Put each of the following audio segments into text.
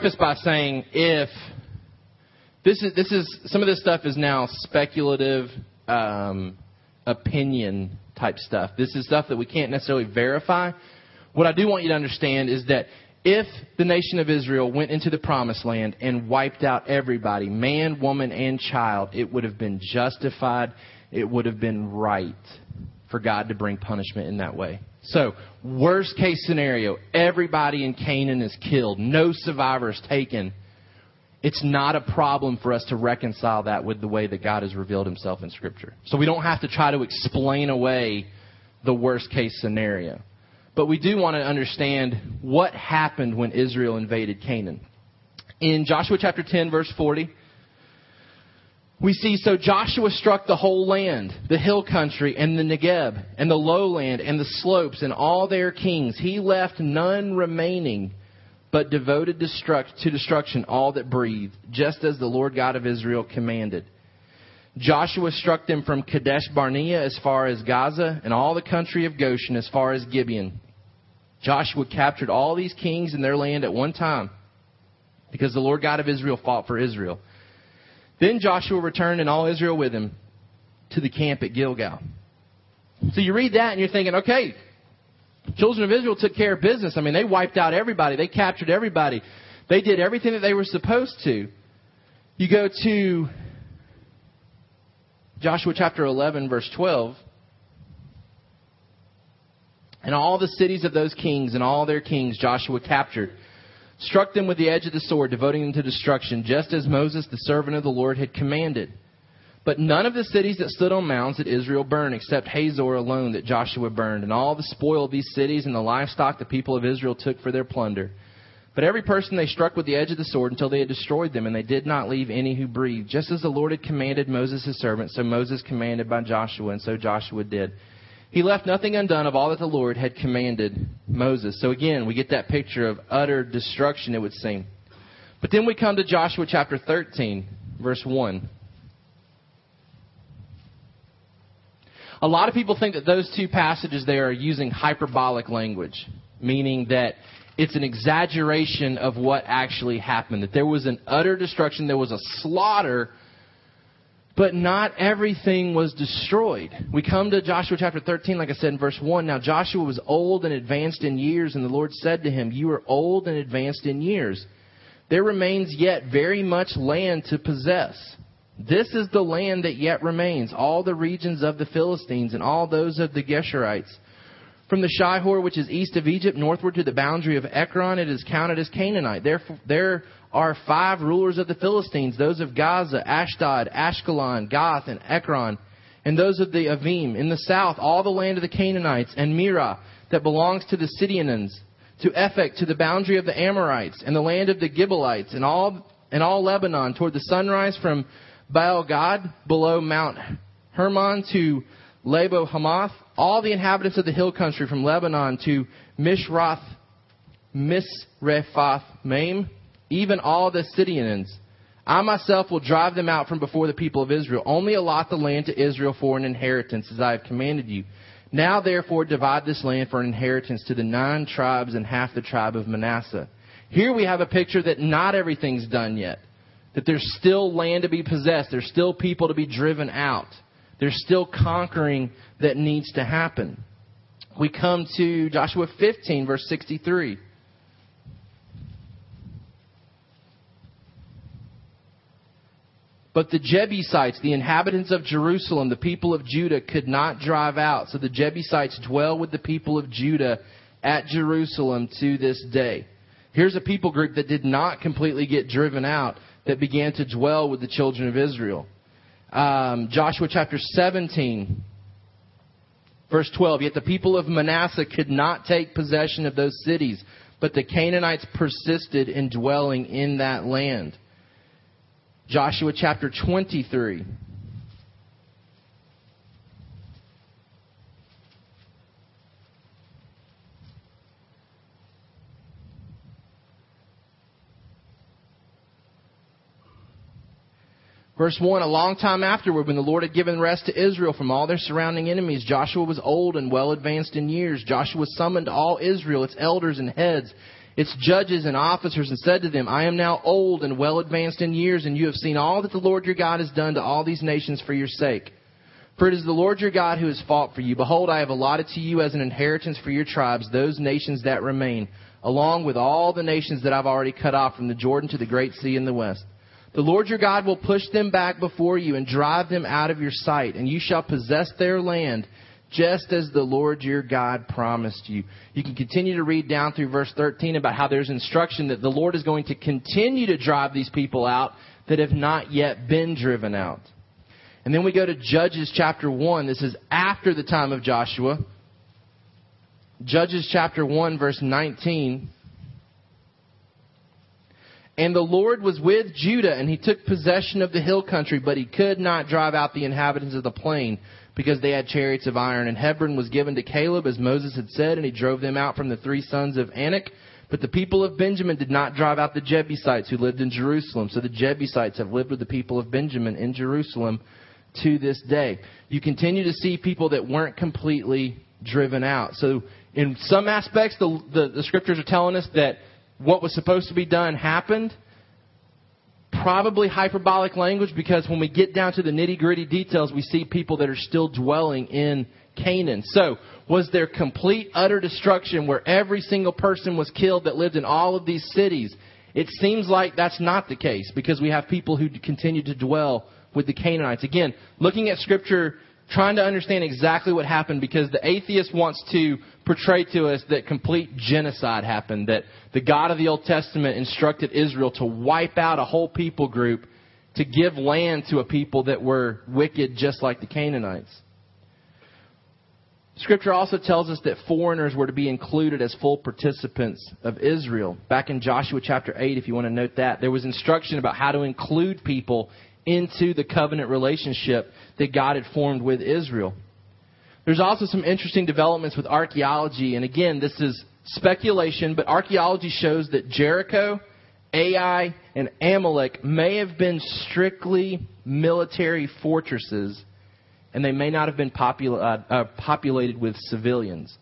preface by saying if this is this is some of this stuff is now speculative um, opinion type stuff. This is stuff that we can't necessarily verify. What I do want you to understand is that if the nation of Israel went into the promised land and wiped out everybody, man, woman, and child, it would have been justified. It would have been right for God to bring punishment in that way. So, worst case scenario, everybody in Canaan is killed, no survivors taken. It's not a problem for us to reconcile that with the way that God has revealed himself in Scripture. So we don't have to try to explain away the worst case scenario. But we do want to understand what happened when Israel invaded Canaan. In Joshua chapter 10, verse 40, we see so Joshua struck the whole land, the hill country and the Negeb and the lowland and the slopes and all their kings. He left none remaining, but devoted to destruction all that breathed, just as the Lord God of Israel commanded. Joshua struck them from Kadesh Barnea as far as Gaza and all the country of Goshen as far as Gibeon. Joshua captured all these kings in their land at one time because the Lord God of Israel fought for Israel. Then Joshua returned and all Israel with him to the camp at Gilgal. So you read that and you're thinking, okay, children of Israel took care of business. I mean, they wiped out everybody. They captured everybody. They did everything that they were supposed to. You go to Joshua chapter 11, verse 12. And all the cities of those kings and all their kings Joshua captured struck them with the edge of the sword, devoting them to destruction, just as Moses, the servant of the Lord, had commanded. But none of the cities that stood on mounds did Israel burn, except Hazor alone that Joshua burned, and all the spoil of these cities and the livestock the people of Israel took for their plunder. But every person they struck with the edge of the sword until they had destroyed them, and they did not leave any who breathed. Just as the Lord had commanded Moses his servant, so Moses commanded by Joshua, and so Joshua did. He left nothing undone of all that the Lord had commanded Moses. So again, we get that picture of utter destruction, it would seem. But then we come to Joshua chapter 13, verse 1. A lot of people think that those two passages there are using hyperbolic language, meaning that it's an exaggeration of what actually happened. That there was an utter destruction, there was a slaughter but not everything was destroyed. We come to Joshua chapter 13, like I said in verse 1. Now Joshua was old and advanced in years, and the Lord said to him, You are old and advanced in years. There remains yet very much land to possess. This is the land that yet remains, all the regions of the Philistines and all those of the Geshurites. From the Shihor, which is east of Egypt, northward to the boundary of Ekron, it is counted as Canaanite. Therefore, there are five rulers of the Philistines, those of Gaza, Ashdod, Ashkelon, Gath, and Ekron, and those of the Avim. In the south, all the land of the Canaanites, and Mearah, that belongs to the Sidonians, to Ephek, to the boundary of the Amorites, and the land of the Gibeonites, and all, and all Lebanon, toward the sunrise from Baal Gad, below Mount Hermon, to Lebo Hamath, all the inhabitants of the hill country from Lebanon to Mishrath, Misrephath Maim, even all the Sidonians. I myself will drive them out from before the people of Israel. Only allot the land to Israel for an inheritance, as I have commanded you. Now, therefore, divide this land for an inheritance to the nine tribes and half the tribe of Manasseh. Here we have a picture that not everything's done yet. That there's still land to be possessed. There's still people to be driven out. There's still conquering that needs to happen. We come to Joshua 15, verse 63. But the Jebusites, the inhabitants of Jerusalem, the people of Judah, could not drive out. So the Jebusites dwell with the people of Judah at Jerusalem to this day. Here's a people group that did not completely get driven out, that began to dwell with the children of Israel. Um, Joshua chapter 17, verse 12. Yet the people of Manasseh could not take possession of those cities, but the Canaanites persisted in dwelling in that land. Joshua chapter 23. Verse 1 A long time afterward, when the Lord had given rest to Israel from all their surrounding enemies, Joshua was old and well advanced in years. Joshua summoned all Israel, its elders and heads its judges and officers and said to them, I am now old and well advanced in years, and you have seen all that the Lord your God has done to all these nations for your sake. For it is the Lord your God who has fought for you. Behold, I have allotted to you as an inheritance for your tribes those nations that remain, along with all the nations that I've already cut off from the Jordan to the great sea in the west. The Lord your God will push them back before you and drive them out of your sight, and you shall possess their land just as the Lord your God promised you. You can continue to read down through verse 13 about how there's instruction that the Lord is going to continue to drive these people out that have not yet been driven out. And then we go to Judges chapter 1. This is after the time of Joshua. Judges chapter 1, verse 19. And the Lord was with Judah, and he took possession of the hill country, but he could not drive out the inhabitants of the plain because they had chariots of iron. And Hebron was given to Caleb, as Moses had said, and he drove them out from the three sons of Anak. But the people of Benjamin did not drive out the Jebusites who lived in Jerusalem. So the Jebusites have lived with the people of Benjamin in Jerusalem to this day. You continue to see people that weren't completely driven out. So in some aspects, the, the, the scriptures are telling us that what was supposed to be done happened probably hyperbolic language because when we get down to the nitty gritty details, we see people that are still dwelling in Canaan. So, was there complete, utter destruction where every single person was killed that lived in all of these cities? It seems like that's not the case because we have people who continue to dwell with the Canaanites. Again, looking at Scripture trying to understand exactly what happened because the atheist wants to portray to us that complete genocide happened, that the God of the Old Testament instructed Israel to wipe out a whole people group to give land to a people that were wicked just like the Canaanites. Scripture also tells us that foreigners were to be included as full participants of Israel. Back in Joshua chapter 8, if you want to note that, there was instruction about how to include people into the covenant relationship that God had formed with Israel. There's also some interesting developments with archaeology, and again, this is speculation, but archaeology shows that Jericho, Ai, and Amalek may have been strictly military fortresses, and they may not have been popul- uh, uh, populated with civilians.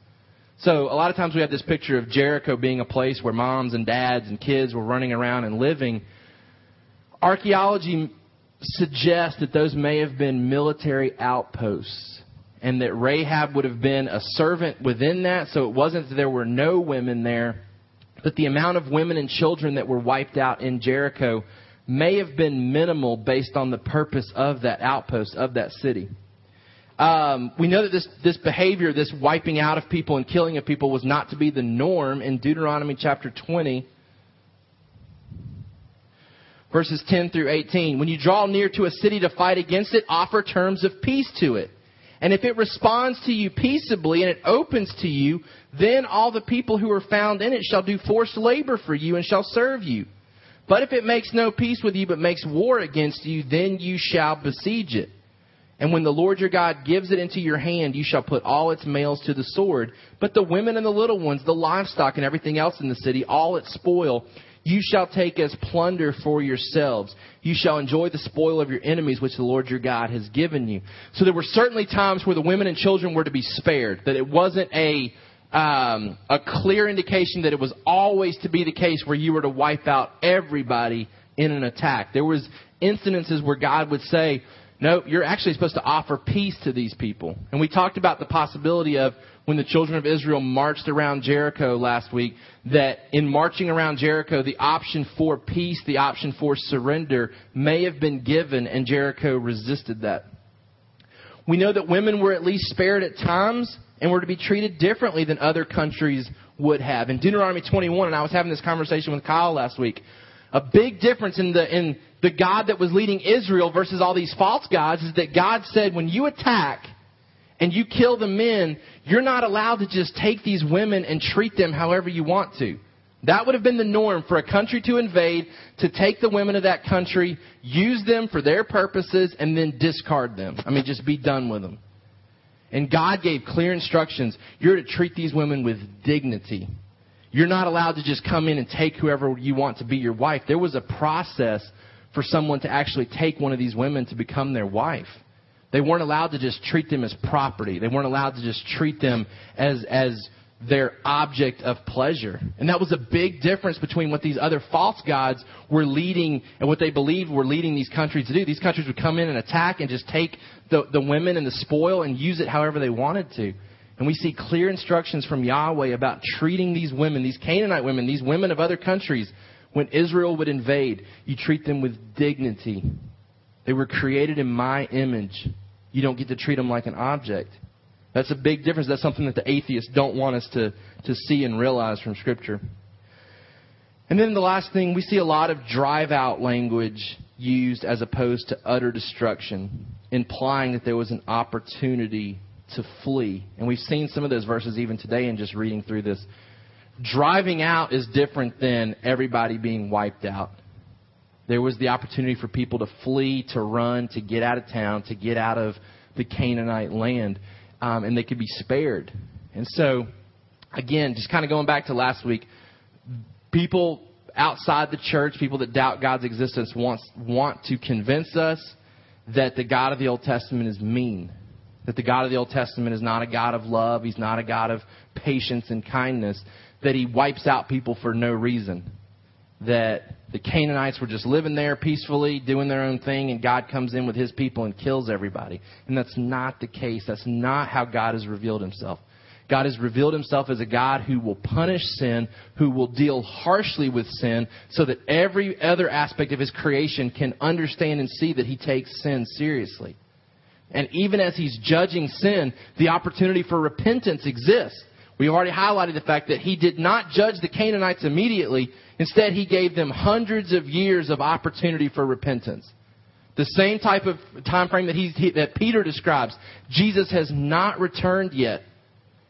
So a lot of times we have this picture of Jericho being a place where moms and dads and kids were running around and living. Archaeology suggest that those may have been military outposts and that Rahab would have been a servant within that. So it wasn't that there were no women there, but the amount of women and children that were wiped out in Jericho may have been minimal based on the purpose of that outpost, of that city. Um, we know that this, this behavior, this wiping out of people and killing of people, was not to be the norm in Deuteronomy chapter 20 verses 10 through 18. When you draw near to a city to fight against it, offer terms of peace to it. And if it responds to you peaceably and it opens to you, then all the people who are found in it shall do forced labor for you and shall serve you. But if it makes no peace with you but makes war against you, then you shall besiege it. And when the Lord your God gives it into your hand, you shall put all its males to the sword. But the women and the little ones, the livestock and everything else in the city, all its spoil, you shall take as plunder for yourselves. You shall enjoy the spoil of your enemies, which the Lord your God has given you. So there were certainly times where the women and children were to be spared, that it wasn't a, um, a clear indication that it was always to be the case where you were to wipe out everybody in an attack. There was incidences where God would say, no, you're actually supposed to offer peace to these people. And we talked about the possibility of when the children of Israel marched around Jericho last week, that in marching around Jericho, the option for peace, the option for surrender may have been given, and Jericho resisted that. We know that women were at least spared at times and were to be treated differently than other countries would have. In Deuteronomy 21, and I was having this conversation with Kyle last week, a big difference in the, in the God that was leading Israel versus all these false gods is that God said, when you attack, and you kill the men, you're not allowed to just take these women and treat them however you want to. That would have been the norm for a country to invade, to take the women of that country, use them for their purposes, and then discard them. I mean, just be done with them. And God gave clear instructions. You're to treat these women with dignity. You're not allowed to just come in and take whoever you want to be your wife. There was a process for someone to actually take one of these women to become their wife. They weren't allowed to just treat them as property. They weren't allowed to just treat them as, as their object of pleasure. And that was a big difference between what these other false gods were leading and what they believed were leading these countries to do. These countries would come in and attack and just take the, the women and the spoil and use it however they wanted to. And we see clear instructions from Yahweh about treating these women, these Canaanite women, these women of other countries, when Israel would invade, you treat them with dignity. They were created in my image. You don't get to treat them like an object. That's a big difference. That's something that the atheists don't want us to, to see and realize from Scripture. And then the last thing, we see a lot of drive out language used as opposed to utter destruction, implying that there was an opportunity to flee. And we've seen some of those verses even today in just reading through this. Driving out is different than everybody being wiped out. There was the opportunity for people to flee, to run, to get out of town, to get out of the Canaanite land um, and they could be spared. And so, again, just kind of going back to last week, people outside the church, people that doubt God's existence, want, want to convince us that the God of the Old Testament is mean. That the God of the Old Testament is not a God of love. He's not a God of patience and kindness. That he wipes out people for no reason. That the Canaanites were just living there peacefully, doing their own thing, and God comes in with his people and kills everybody. And that's not the case. That's not how God has revealed himself. God has revealed himself as a God who will punish sin, who will deal harshly with sin, so that every other aspect of his creation can understand and see that he takes sin seriously. And even as he's judging sin, the opportunity for repentance exists. We've already highlighted the fact that he did not judge the Canaanites immediately. Instead, he gave them hundreds of years of opportunity for repentance. The same type of time frame that, he, that Peter describes. Jesus has not returned yet.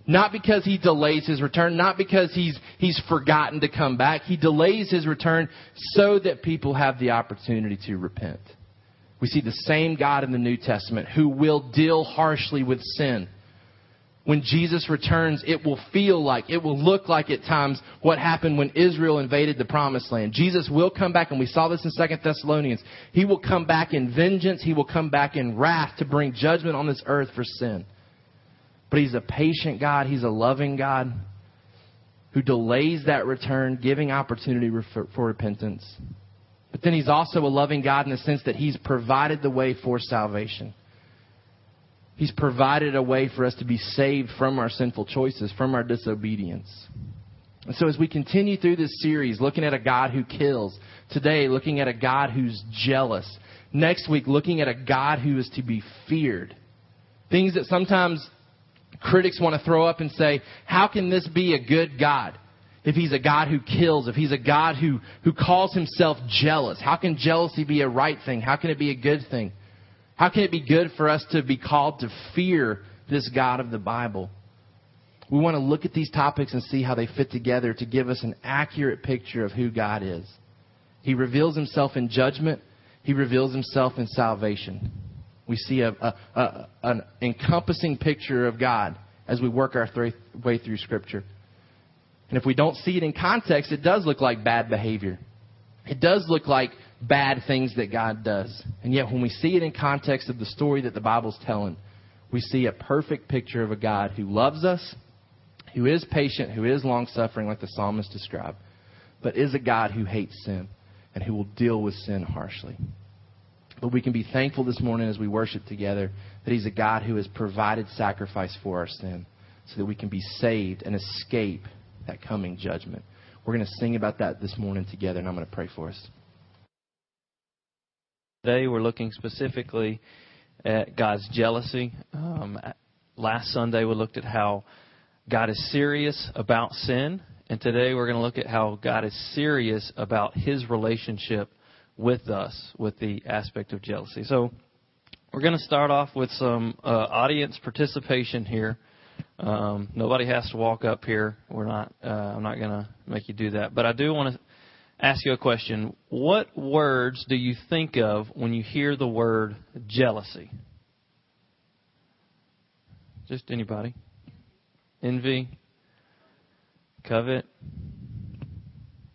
Not because he delays his return, not because he's, he's forgotten to come back. He delays his return so that people have the opportunity to repent. We see the same God in the New Testament who will deal harshly with sin when Jesus returns, it will feel like, it will look like at times what happened when Israel invaded the promised land. Jesus will come back, and we saw this in Second Thessalonians. He will come back in vengeance. He will come back in wrath to bring judgment on this earth for sin. But He's a patient God. He's a loving God who delays that return, giving opportunity for, for repentance. But then He's also a loving God in the sense that He's provided the way for salvation. He's provided a way for us to be saved from our sinful choices, from our disobedience. And so, as we continue through this series, looking at a God who kills, today, looking at a God who's jealous, next week, looking at a God who is to be feared. Things that sometimes critics want to throw up and say, how can this be a good God? If he's a God who kills, if he's a God who, who calls himself jealous, how can jealousy be a right thing? How can it be a good thing? How can it be good for us to be called to fear this God of the Bible? We want to look at these topics and see how they fit together to give us an accurate picture of who God is. He reveals himself in judgment, he reveals himself in salvation. We see a, a, a an encompassing picture of God as we work our th- way through Scripture. And if we don't see it in context, it does look like bad behavior. It does look like bad things that God does. And yet, when we see it in context of the story that the Bible's telling, we see a perfect picture of a God who loves us, who is patient, who is long suffering, like the psalmist described, but is a God who hates sin and who will deal with sin harshly. But we can be thankful this morning as we worship together that He's a God who has provided sacrifice for our sin so that we can be saved and escape that coming judgment. We're going to sing about that this morning together, and I'm going to pray for us. Today we're looking specifically at God's jealousy. Um, last Sunday we looked at how God is serious about sin, and today we're going to look at how God is serious about His relationship with us, with the aspect of jealousy. So we're going to start off with some uh, audience participation here. Um, nobody has to walk up here. We're not. Uh, I'm not going to make you do that, but I do want to ask you a question. What words do you think of when you hear the word jealousy? Just anybody? Envy? Covet?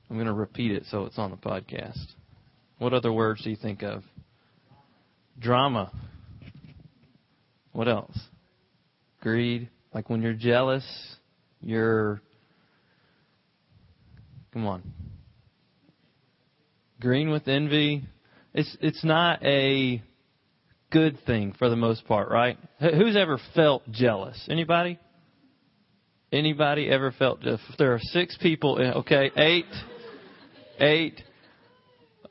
I'm going to repeat it so it's on the podcast. What other words do you think of? Drama. What else? Greed. Like when you're jealous, You're come on. Green with envy. It's it's not a good thing for the most part, right? Who's ever felt jealous? Anybody? Anybody ever felt? If there are six people, okay, eight, eight.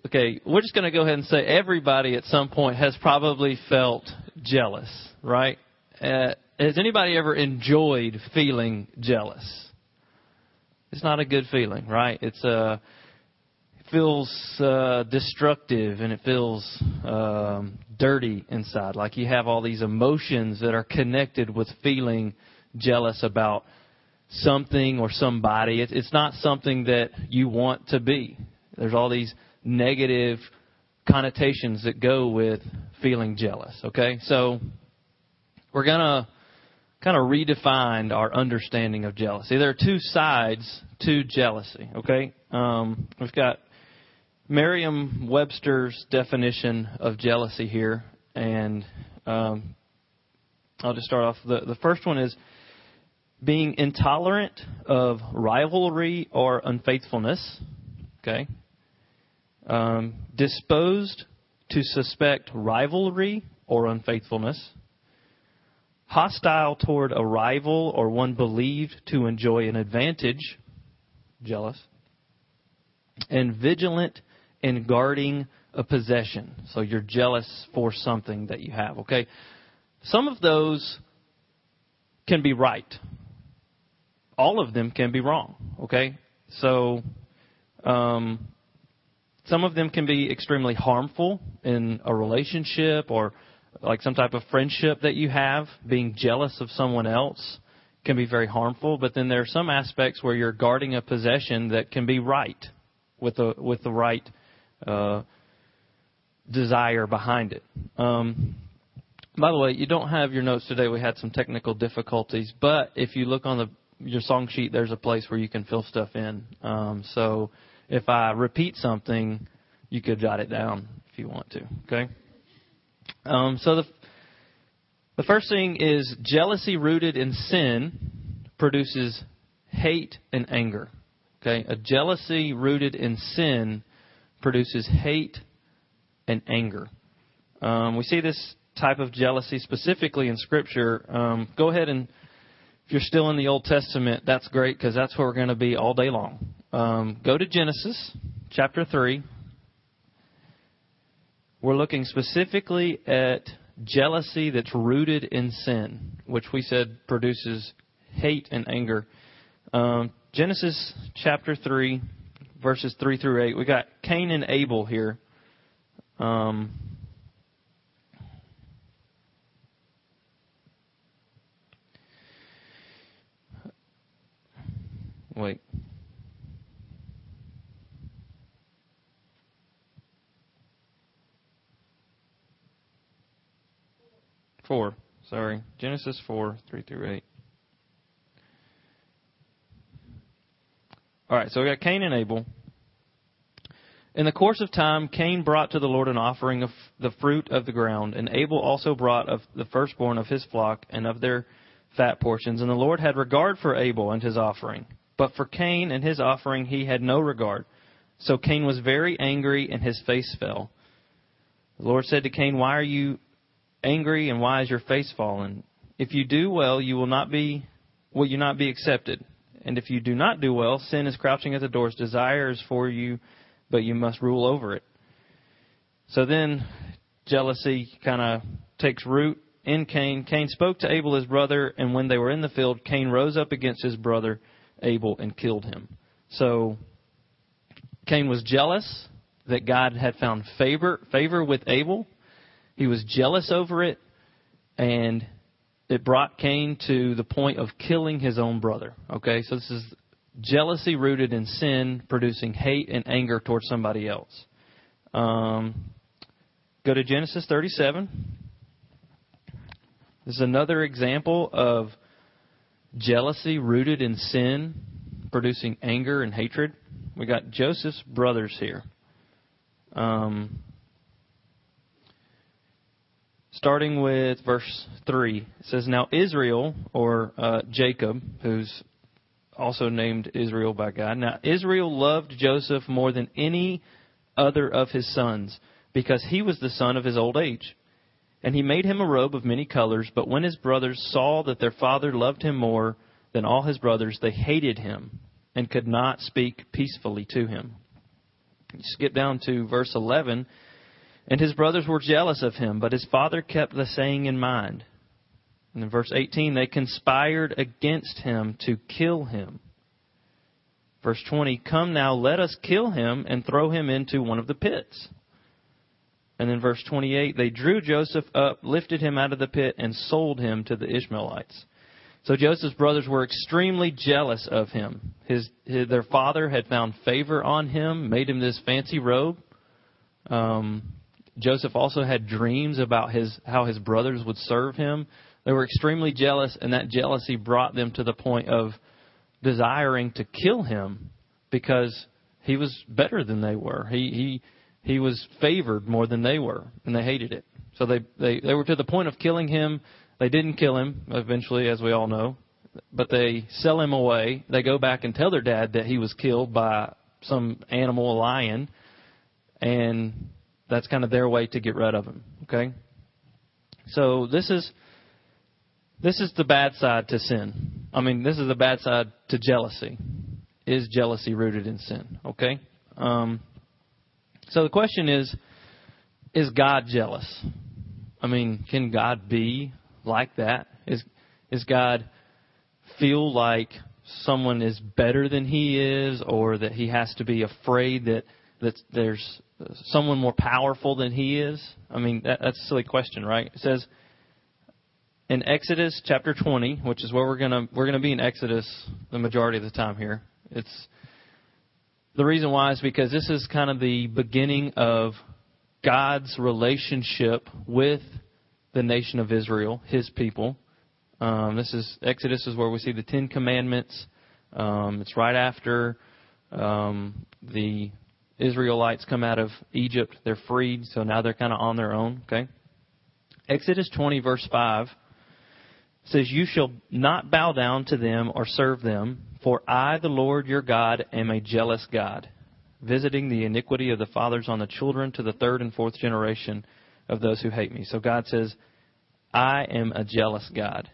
Okay, we're just going to go ahead and say everybody at some point has probably felt jealous, right? Uh, has anybody ever enjoyed feeling jealous? It's not a good feeling, right? It's uh, it feels uh, destructive and it feels um, dirty inside. Like you have all these emotions that are connected with feeling jealous about something or somebody. It's, it's not something that you want to be. There's all these negative connotations that go with feeling jealous. Okay, so we're gonna kind of redefined our understanding of jealousy. There are two sides to jealousy, okay? Um, we've got Merriam Webster's definition of jealousy here, and um, I'll just start off. The, the first one is being intolerant of rivalry or unfaithfulness, okay? Um, disposed to suspect rivalry or unfaithfulness hostile toward a rival or one believed to enjoy an advantage, jealous, and vigilant in guarding a possession. So you're jealous for something that you have, okay? Some of those can be right. All of them can be wrong, okay? So, um, some of them can be extremely harmful in a relationship or like some type of friendship that you have, being jealous of someone else can be very harmful. But then there are some aspects where you're guarding a possession that can be right with the with the right uh, desire behind it. Um, by the way, you don't have your notes today. We had some technical difficulties, but if you look on the your song sheet, there's a place where you can fill stuff in. Um, so if I repeat something, you could jot it down if you want to. Okay. Um, so the the first thing is jealousy rooted in sin produces hate and anger. Okay, a jealousy rooted in sin produces hate and anger. Um, we see this type of jealousy specifically in Scripture. Um, go ahead and, if you're still in the Old Testament, that's great because that's where we're going to be all day long. Um, go to Genesis chapter 3, we're looking specifically at jealousy that's rooted in sin, which we said produces hate and anger. Um, Genesis chapter 3, verses 3 through 8. We got Cain and Abel here. Um, wait. 4. Sorry. Genesis 4, 3 through 8. All right, so we got Cain and Abel. In the course of time, Cain brought to the Lord an offering of the fruit of the ground, and Abel also brought of the firstborn of his flock and of their fat portions. And the Lord had regard for Abel and his offering. But for Cain and his offering he had no regard. So Cain was very angry, and his face fell. The Lord said to Cain, Why are you angry and why is your face fallen? If you do well, you will not be will you not be accepted? And if you do not do well, sin is crouching at the doors, desires for you, but you must rule over it. So then jealousy kind of takes root in Cain. Cain spoke to Abel his brother, and when they were in the field, Cain rose up against his brother Abel and killed him. So Cain was jealous that God had found favor favor with Abel he was jealous over it, and it brought Cain to the point of killing his own brother. Okay, so this is jealousy rooted in sin, producing hate and anger towards somebody else. Um, go to Genesis 37. This is another example of jealousy rooted in sin, producing anger and hatred. We got Joseph's brothers here. Um, starting with verse 3. It says, Now Israel, or uh, Jacob, who's also named Israel by God. Now, Israel loved Joseph more than any other of his sons because he was the son of his old age. And he made him a robe of many colors, but when his brothers saw that their father loved him more than all his brothers, they hated him and could not speak peacefully to him. Skip down to verse 11. And his brothers were jealous of him, but his father kept the saying in mind. And in verse 18, they conspired against him to kill him. Verse 20, Come now, let us kill him and throw him into one of the pits. And in verse 28, they drew Joseph up, lifted him out of the pit, and sold him to the Ishmaelites. So Joseph's brothers were extremely jealous of him. His, his their father had found favor on him, made him this fancy robe. Um, Joseph also had dreams about his how his brothers would serve him. They were extremely jealous, and that jealousy brought them to the point of desiring to kill him because he was better than they were. He he he was favored more than they were, and they hated it. So they they they were to the point of killing him they didn't kill him eventually, as we all know, but they sell him away. They go back and tell their dad that he was killed by some animal, a lion, and that's kind of their way to get rid of him. Okay, so this is this is the bad side to sin. I mean, this is the bad side to jealousy. Is jealousy rooted in sin? Okay. Um, so the question is, is God jealous? I mean, can God be like that? Is is God feel like someone is better than he is, or that he has to be afraid that that there's someone more powerful than he is? I mean, that, that's a silly question, right? It says in Exodus chapter 20, which is where we're gonna we're gonna be in Exodus the majority of the time here. It's the reason why is because this is kind of the beginning of God's relationship with the nation of Israel, his people. Um, this is Exodus is where we see the Ten Commandments. Um, it's right after um, the Israelites come out of Egypt. They're freed, so now they're kind of on their own. Okay. Exodus 20 verse 5 says, "You shall not bow down to them or serve them, for I, the Lord your God, am a jealous God, visiting the iniquity of the fathers on the children to the third and fourth generation." of those who hate me. So God says, I am a jealous God.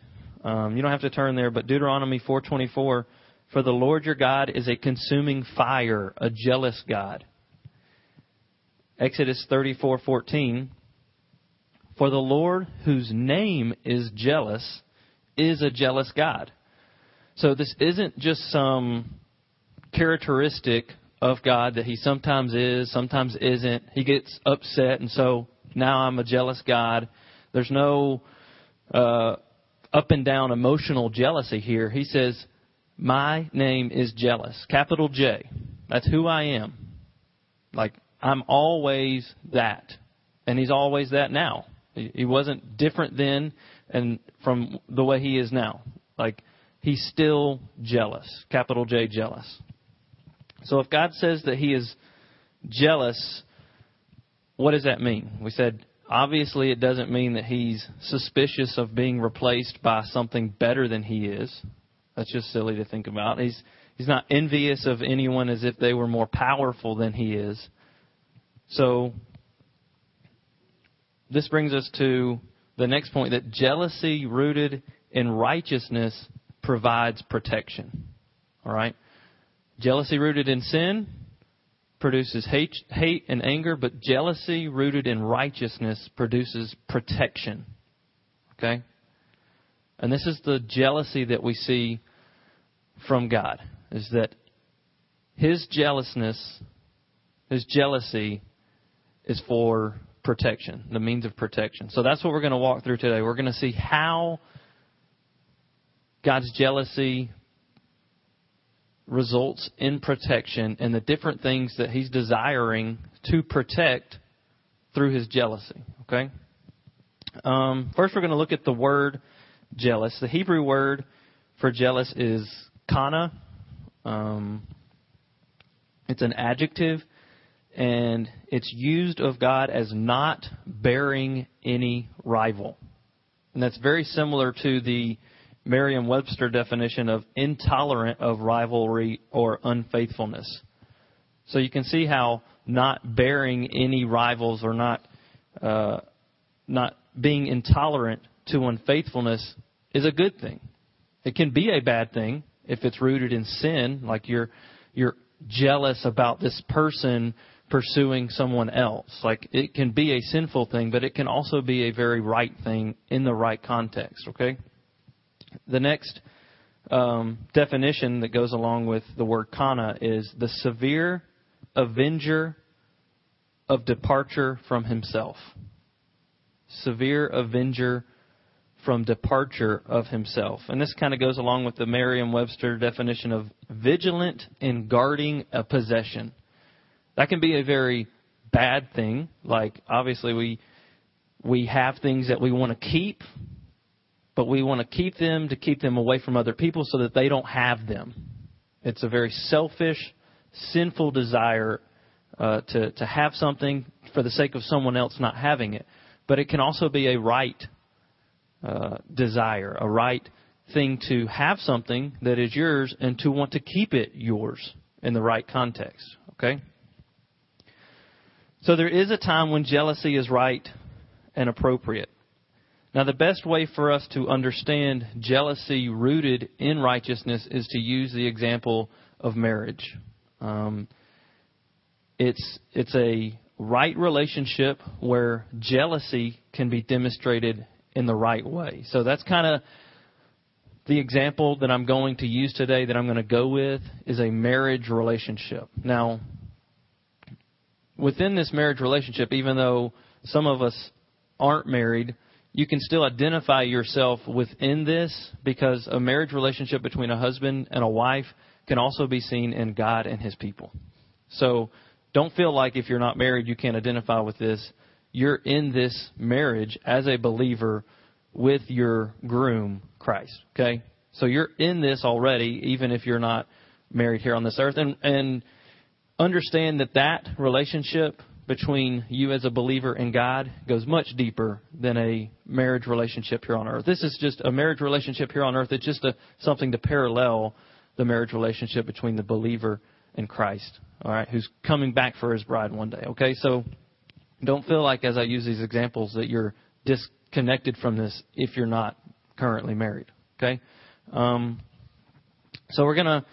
Um, you don't have to turn there, but Deuteronomy 4:24, for the Lord your God is a consuming fire, a jealous God. Exodus 34:14, for the Lord whose name is jealous is a jealous God. So this isn't just some characteristic of God that he sometimes is, sometimes isn't. He gets upset and so now I'm a jealous God. There's no uh, up and down emotional jealousy here. He says, My name is jealous. Capital J. That's who I am. Like, I'm always that. And he's always that now. He wasn't different then and from the way he is now. Like, he's still jealous. Capital J, jealous. So if God says that he is jealous, what does that mean? We said, obviously, it doesn't mean that he's suspicious of being replaced by something better than he is. That's just silly to think about. He's, he's not envious of anyone as if they were more powerful than he is. So, this brings us to the next point that jealousy rooted in righteousness provides protection. All right? Jealousy rooted in sin produces hate, hate and anger, but jealousy rooted in righteousness produces protection. Okay? And this is the jealousy that we see from God is that his jealousness, his jealousy is for protection, the means of protection. So that's what we're going to walk through today. We're going to see how God's jealousy results in protection and the different things that he's desiring to protect through his jealousy. Okay? Um, first, we're going to look at the word jealous. The Hebrew word for jealous is kana. Um, it's an adjective, and it's used of God as not bearing any rival. And that's very similar to the Merriam-Webster definition of intolerant of rivalry or unfaithfulness. So you can see how not bearing any rivals or not uh, not being intolerant to unfaithfulness is a good thing. It can be a bad thing if it's rooted in sin, like you're you're jealous about this person pursuing someone else. Like it can be a sinful thing, but it can also be a very right thing in the right context. Okay. The next um, definition that goes along with the word kana is the severe avenger of departure from himself. Severe avenger from departure of himself. And this kind of goes along with the Merriam Webster definition of vigilant in guarding a possession. That can be a very bad thing. Like, obviously, we, we have things that we want to keep, but we want to keep them to keep them away from other people so that they don't have them. It's a very selfish, sinful desire uh, to, to have something for the sake of someone else not having it. But it can also be a right uh, desire, a right thing to have something that is yours and to want to keep it yours in the right context. Okay? So there is a time when jealousy is right and appropriate. Now, the best way for us to understand jealousy rooted in righteousness is to use the example of marriage. Um, it's it's a right relationship where jealousy can be demonstrated in the right way. So that's kind of the example that I'm going to use today that I'm going to go with is a marriage relationship. Now, within this marriage relationship, even though some of us aren't married, you can still identify yourself within this because a marriage relationship between a husband and a wife can also be seen in God and his people. So don't feel like if you're not married you can't identify with this. You're in this marriage as a believer with your groom, Christ. Okay? So you're in this already, even if you're not married here on this earth. And, and understand that that relationship between you as a believer and God goes much deeper than a marriage relationship here on earth. This is just a marriage relationship here on earth. It's just a, something to parallel the marriage relationship between the believer and Christ. All right, who's coming back for his bride one day. Okay, so don't feel like as I use these examples that you're disconnected from this if you're not currently married. Okay, um, so we're gonna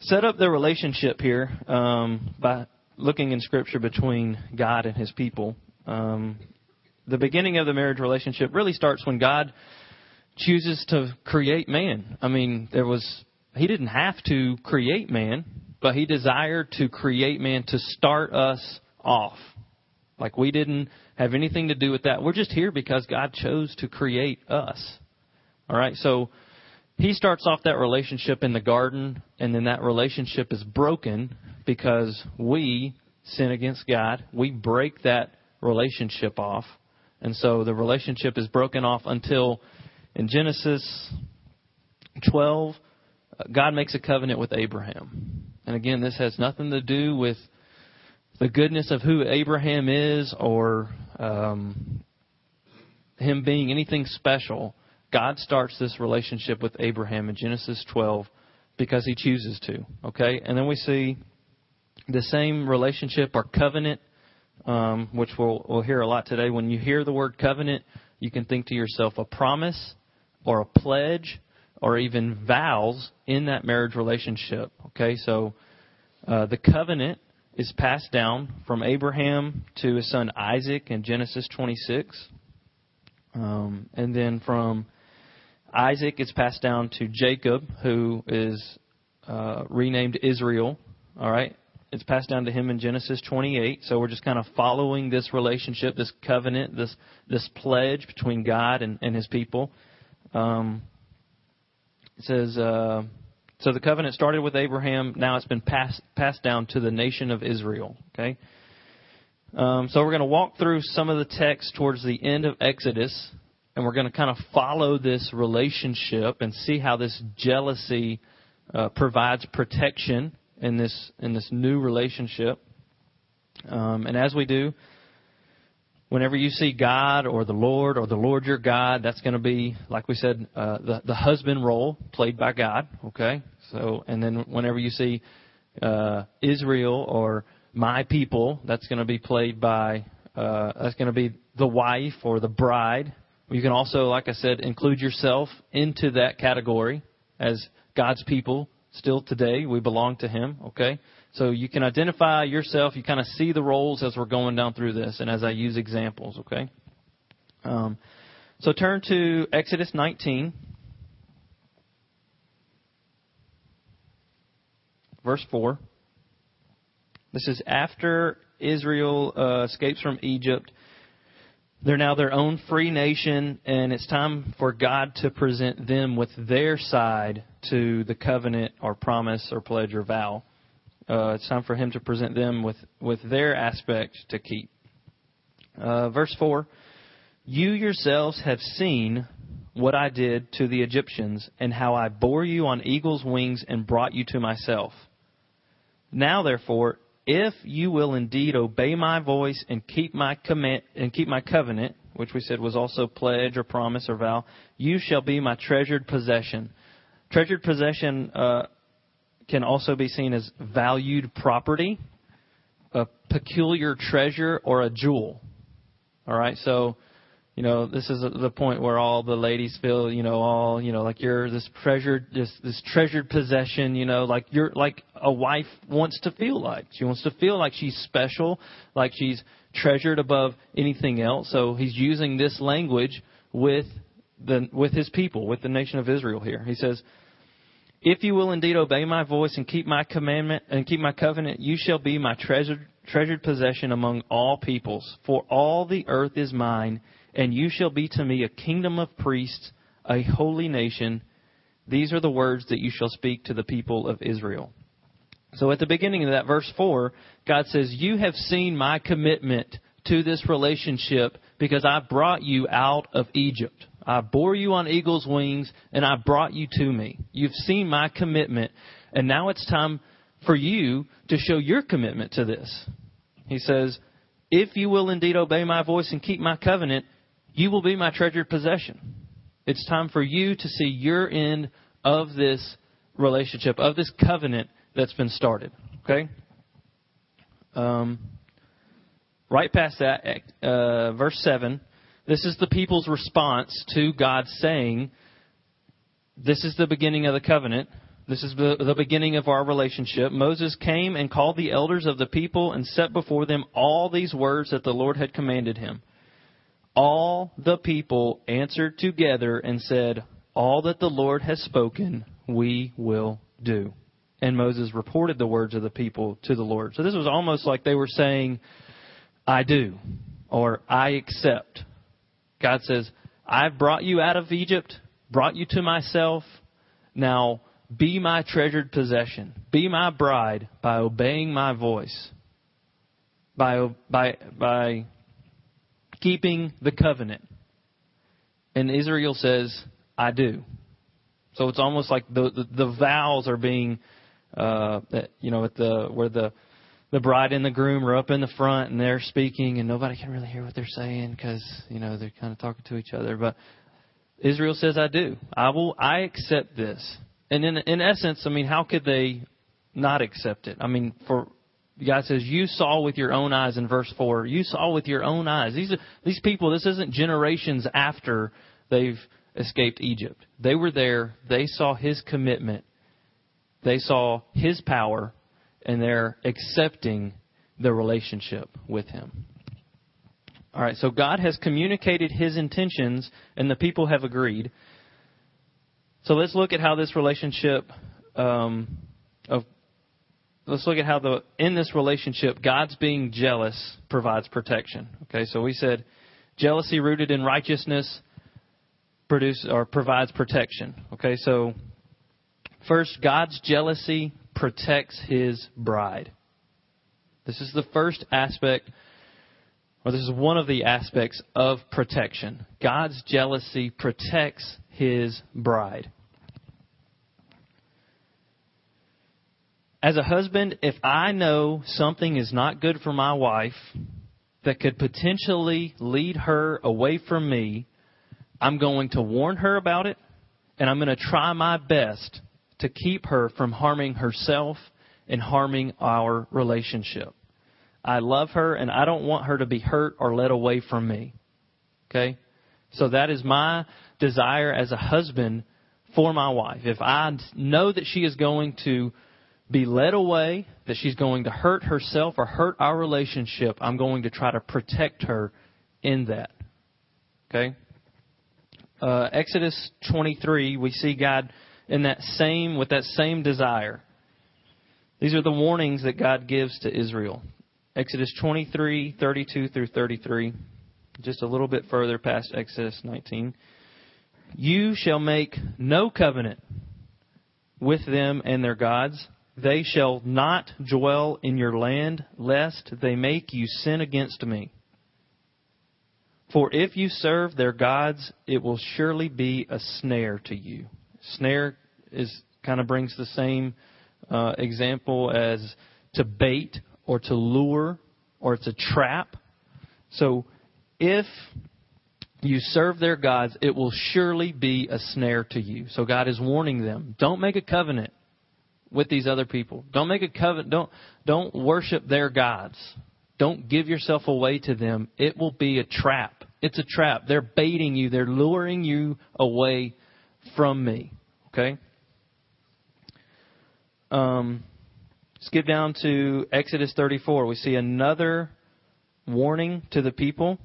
set up the relationship here um, by looking in Scripture between God and His people. Um, the beginning of the marriage relationship really starts when God chooses to create man. I mean, there was He didn't have to create man, but He desired to create man to start us off. Like we didn't have anything to do with that. We're just here because God chose to create us. All right, so he starts off that relationship in the garden, and then that relationship is broken because we sin against God. We break that relationship off. And so the relationship is broken off until in Genesis 12, uh, God makes a covenant with Abraham. And again, this has nothing to do with the goodness of who Abraham is or um, him being anything special. God starts this relationship with Abraham in Genesis 12 because he chooses to. Okay? And then we see the same relationship or covenant, um, which we'll, we'll hear a lot today. When you hear the word covenant, you can think to yourself a promise or a pledge or even vows in that marriage relationship. Okay? So uh, the covenant is passed down from Abraham to his son Isaac in Genesis 26. Um, and then from Isaac, it's passed down to Jacob, who is uh, renamed Israel. All right, it's passed down to him in Genesis 28. So we're just kind of following this relationship, this covenant, this this pledge between God and, and His people. Um, it says. Uh, so the covenant started with Abraham. Now it's been passed passed down to the nation of Israel. Okay. Um, so we're going to walk through some of the text towards the end of Exodus, and we're going to kind of follow this relationship and see how this jealousy uh, provides protection in this in this new relationship. Um, and as we do, whenever you see God or the Lord or the Lord your God, that's going to be, like we said, uh, the the husband role played by God. Okay, so and then whenever you see uh, Israel or my people, that's going to be played by uh, that's going to be the wife or the bride. You can also, like I said, include yourself into that category as God's people. Still today, we belong to Him. Okay, so you can identify yourself. You kind of see the roles as we're going down through this, and as I use examples. Okay. Um, so turn to Exodus 19, verse 4. This is after Israel uh, escapes from Egypt. They're now their own free nation, and it's time for God to present them with their side to the covenant or promise or pledge or vow. Uh, it's time for Him to present them with, with their aspect to keep. Uh, verse 4 You yourselves have seen what I did to the Egyptians, and how I bore you on eagle's wings and brought you to myself. Now, therefore, if you will indeed obey my voice and keep my command and keep my covenant, which we said was also pledge or promise or vow, you shall be my treasured possession. Treasured possession uh, can also be seen as valued property, a peculiar treasure, or a jewel. All right, so you know, this is the point where all the ladies feel, you know, all, you know, like you're this treasured, this, this treasured possession, you know, like you're, like a wife wants to feel like. She wants to feel like she's special, like she's treasured above anything else. So he's using this language with the, with his people, with the nation of Israel here. He says, if you will indeed obey my voice and keep my commandment and keep my covenant, you shall be my treasured, treasured possession among all peoples. For all the earth is mine, and you shall be to me a kingdom of priests, a holy nation. These are the words that you shall speak to the people of Israel. So at the beginning of that, verse 4, God says, You have seen my commitment to this relationship because I brought you out of Egypt. I bore you on eagle's wings and I brought you to me. You've seen my commitment, and now it's time for you to show your commitment to this. He says, If you will indeed obey my voice and keep my covenant, you will be my treasured possession. It's time for you to see your end of this relationship, of this covenant that's been started. Okay? Um, right past that, uh, verse 7, this is the people's response to God saying, This is the beginning of the covenant. This is the, the beginning of our relationship. Moses came and called the elders of the people and set before them all these words that the Lord had commanded him all the people answered together and said, All that the Lord has spoken, we will do. And Moses reported the words of the people to the Lord. So this was almost like they were saying, I do, or I accept. God says, I've brought you out of Egypt, brought you to myself. Now be my treasured possession. Be my bride by obeying my voice. By, by, by keeping the covenant. And Israel says, I do. So it's almost like the, the, the vows are being, uh, you know, at the, where the, the bride and the groom are up in the front and they're speaking and nobody can really hear what they're saying because, you know, they're kind of talking to each other. But Israel says, I do. I will, I accept this. And in, in essence, I mean, how could they not accept it? I mean, for, God says, You saw with your own eyes in verse 4. You saw with your own eyes. These, these people, this isn't generations after they've escaped Egypt. They were there. They saw His commitment. They saw His power, and they're accepting the relationship with Him. All right, so God has communicated His intentions, and the people have agreed. So let's look at how this relationship um, of let's look at how the in this relationship God's being jealous provides protection. Okay, so we said jealousy rooted in righteousness produce or provides protection. Okay, so first God's jealousy protects his bride. This is the first aspect or this is one of the aspects of protection. God's jealousy protects his bride. as a husband, if I know something is not good for my wife, that could potentially lead her away from me, I'm going to warn her about it, and I'm going to try my best to keep her from harming herself and harming our relationship. I love her, and I don't want her to be hurt or led away from me. Okay? So that is my desire as a husband for my wife. If I know that she is going to be led away, that she's going to hurt herself or hurt our relationship, I'm going to try to protect her in that. Okay? Uh, Exodus 23, we see God in that same, with that same desire. These are the warnings that God gives to Israel. Exodus 23, 32 through 33. Just a little bit further past Exodus 19. You shall make no covenant with them and their gods they shall not dwell in your land, lest they make you sin against me. For if you serve their gods, it will surely be a snare to you. Snare is kind of brings the same uh, example as to bait or to lure or it's a trap. So if you serve their gods, it will surely be a snare to you. So God is warning them. Don't make a covenant with these other people. Don't make a covenant. Don't don't worship their gods. Don't give yourself away to them. It will be a trap. It's a trap. They're baiting you. They're luring you away from me. Okay. Um, skip down to Exodus 34. We see another warning to the people.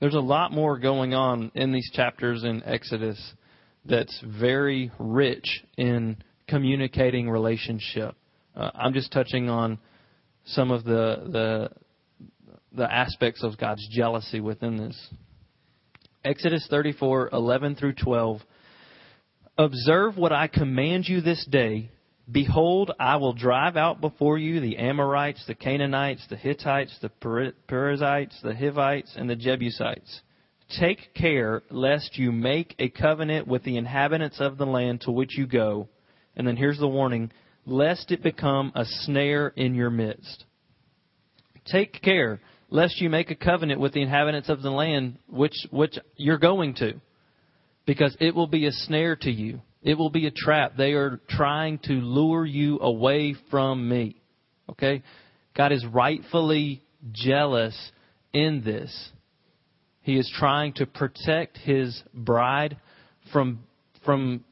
There's a lot more going on in these chapters in Exodus that's very rich in communicating relationship. Uh, I'm just touching on some of the, the the aspects of God's jealousy within this. Exodus 34, 11 through 12. Observe what I command you this day Behold, I will drive out before you the Amorites, the Canaanites, the Hittites, the Perizzites, the Hivites, and the Jebusites. Take care lest you make a covenant with the inhabitants of the land to which you go. And then here's the warning lest it become a snare in your midst. Take care lest you make a covenant with the inhabitants of the land which, which you're going to, because it will be a snare to you. It will be a trap. They are trying to lure you away from me. Okay? God is rightfully jealous in this. He is trying to protect his bride from from